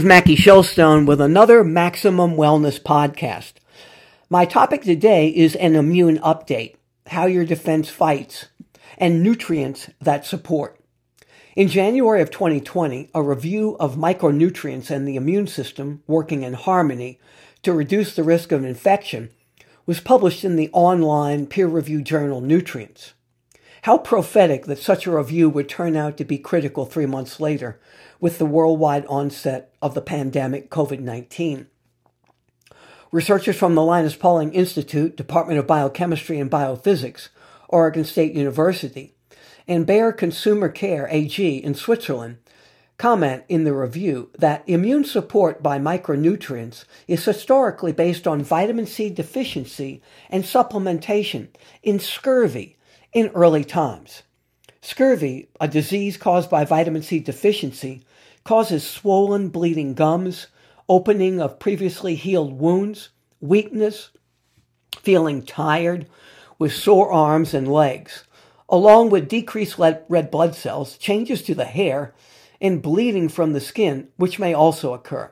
Mackie Shilstone with another Maximum Wellness podcast. My topic today is an immune update, how your defense fights, and nutrients that support. In January of 2020, a review of micronutrients and the immune system working in harmony to reduce the risk of infection was published in the online peer-reviewed journal Nutrients. How prophetic that such a review would turn out to be critical three months later with the worldwide onset of the pandemic COVID 19. Researchers from the Linus Pauling Institute, Department of Biochemistry and Biophysics, Oregon State University, and Bayer Consumer Care AG in Switzerland comment in the review that immune support by micronutrients is historically based on vitamin C deficiency and supplementation in scurvy in early times. Scurvy, a disease caused by vitamin C deficiency, causes swollen, bleeding gums, opening of previously healed wounds, weakness, feeling tired, with sore arms and legs, along with decreased red blood cells, changes to the hair, and bleeding from the skin, which may also occur.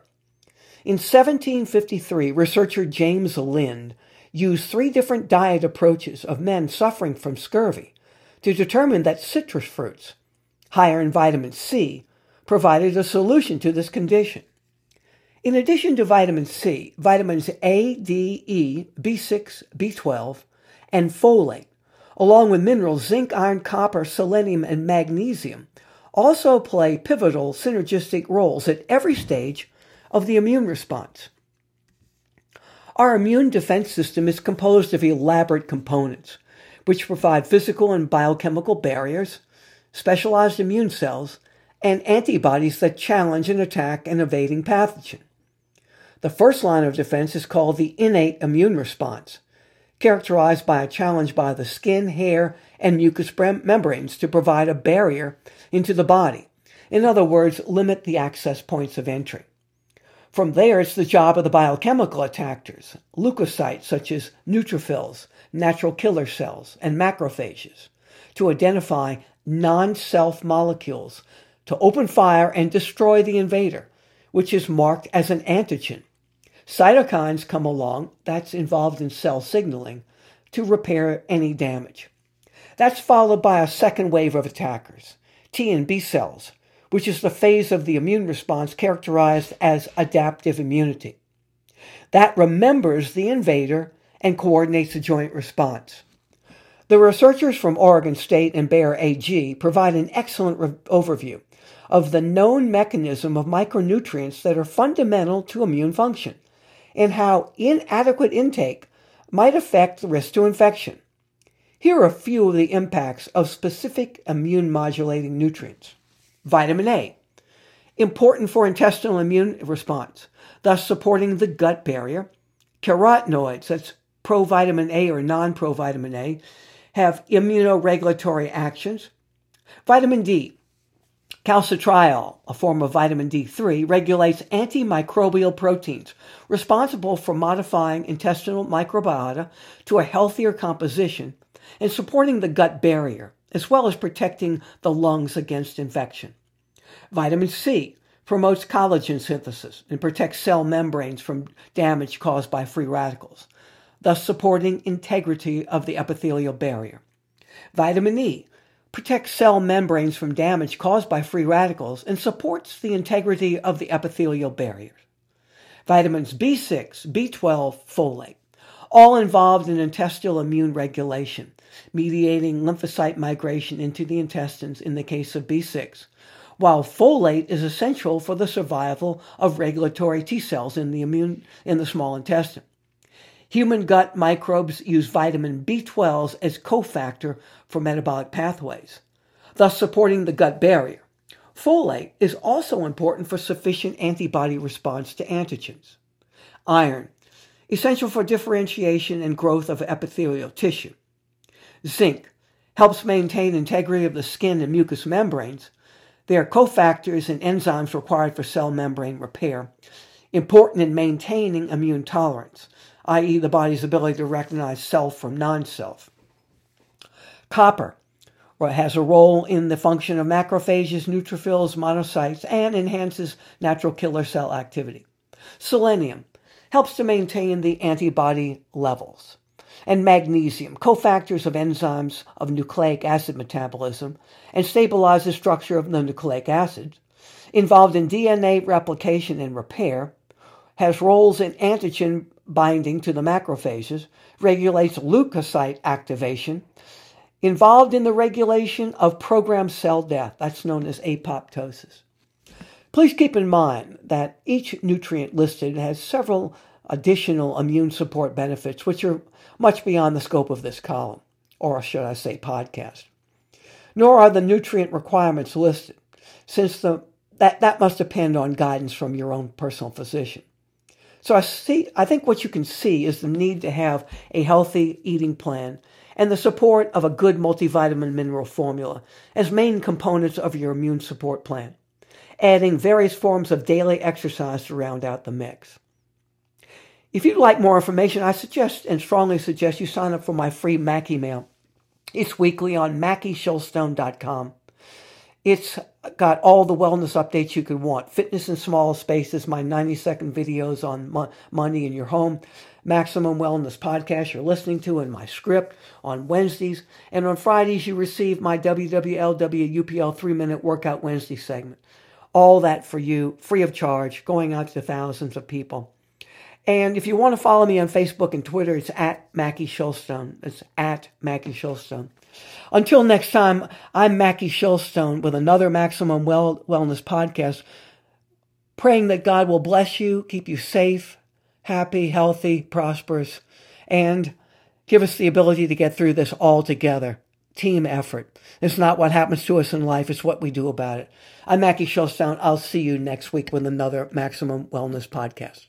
In 1753, researcher James Lind used three different diet approaches of men suffering from scurvy to determine that citrus fruits, higher in vitamin C, provided a solution to this condition. In addition to vitamin C, vitamins A, D, E, B6, B12, and folate, along with minerals zinc, iron, copper, selenium, and magnesium, also play pivotal synergistic roles at every stage of the immune response. Our immune defense system is composed of elaborate components, which provide physical and biochemical barriers, specialized immune cells, and antibodies that challenge and attack an evading pathogen. The first line of defense is called the innate immune response, characterized by a challenge by the skin, hair, and mucous membranes to provide a barrier into the body. In other words, limit the access points of entry. From there, it's the job of the biochemical attackers, leukocytes such as neutrophils, natural killer cells, and macrophages, to identify non self molecules to open fire and destroy the invader, which is marked as an antigen. Cytokines come along, that's involved in cell signaling, to repair any damage. That's followed by a second wave of attackers, T and B cells, which is the phase of the immune response characterized as adaptive immunity. That remembers the invader and coordinates the joint response. The researchers from Oregon State and Bayer AG provide an excellent re- overview of the known mechanism of micronutrients that are fundamental to immune function and how inadequate intake might affect the risk to infection. Here are a few of the impacts of specific immune modulating nutrients. Vitamin A, important for intestinal immune response, thus supporting the gut barrier. Carotenoids, that's provitamin A or non provitamin A, have immunoregulatory actions. Vitamin D, Calcitriol, a form of vitamin D3, regulates antimicrobial proteins responsible for modifying intestinal microbiota to a healthier composition and supporting the gut barrier, as well as protecting the lungs against infection. Vitamin C promotes collagen synthesis and protects cell membranes from damage caused by free radicals, thus supporting integrity of the epithelial barrier. Vitamin E protects cell membranes from damage caused by free radicals, and supports the integrity of the epithelial barrier. Vitamins B6, B12, folate, all involved in intestinal immune regulation, mediating lymphocyte migration into the intestines in the case of B6, while folate is essential for the survival of regulatory T cells in the immune in the small intestine. Human gut microbes use vitamin B12 as cofactor for metabolic pathways, thus supporting the gut barrier. Folate is also important for sufficient antibody response to antigens. Iron, essential for differentiation and growth of epithelial tissue. Zinc helps maintain integrity of the skin and mucous membranes. They are cofactors and enzymes required for cell membrane repair, important in maintaining immune tolerance i.e., the body's ability to recognize self from non self. Copper, has a role in the function of macrophages, neutrophils, monocytes, and enhances natural killer cell activity. Selenium helps to maintain the antibody levels. And magnesium, cofactors of enzymes of nucleic acid metabolism, and stabilize the structure of the nucleic acid, involved in DNA replication and repair, has roles in antigen binding to the macrophages, regulates leukocyte activation, involved in the regulation of programmed cell death. That's known as apoptosis. Please keep in mind that each nutrient listed has several additional immune support benefits, which are much beyond the scope of this column, or should I say podcast. Nor are the nutrient requirements listed, since the, that, that must depend on guidance from your own personal physician. So I see I think what you can see is the need to have a healthy eating plan and the support of a good multivitamin mineral formula as main components of your immune support plan, adding various forms of daily exercise to round out the mix. If you'd like more information, I suggest and strongly suggest you sign up for my free Mac email. It's weekly on MackieShilstone.com. It's got all the wellness updates you could want. Fitness in small spaces, my 90 second videos on mo- money in your home, maximum wellness podcast you're listening to, and my script on Wednesdays. And on Fridays, you receive my WWLW UPL three minute workout Wednesday segment. All that for you, free of charge, going out to thousands of people. And if you want to follow me on Facebook and Twitter, it's at Mackie Shilstone. It's at Mackie Shilstone. Until next time, I'm Mackie Shilstone with another Maximum well- Wellness podcast, praying that God will bless you, keep you safe, happy, healthy, prosperous, and give us the ability to get through this all together. Team effort. It's not what happens to us in life, it's what we do about it. I'm Mackie Shilstone. I'll see you next week with another Maximum Wellness podcast.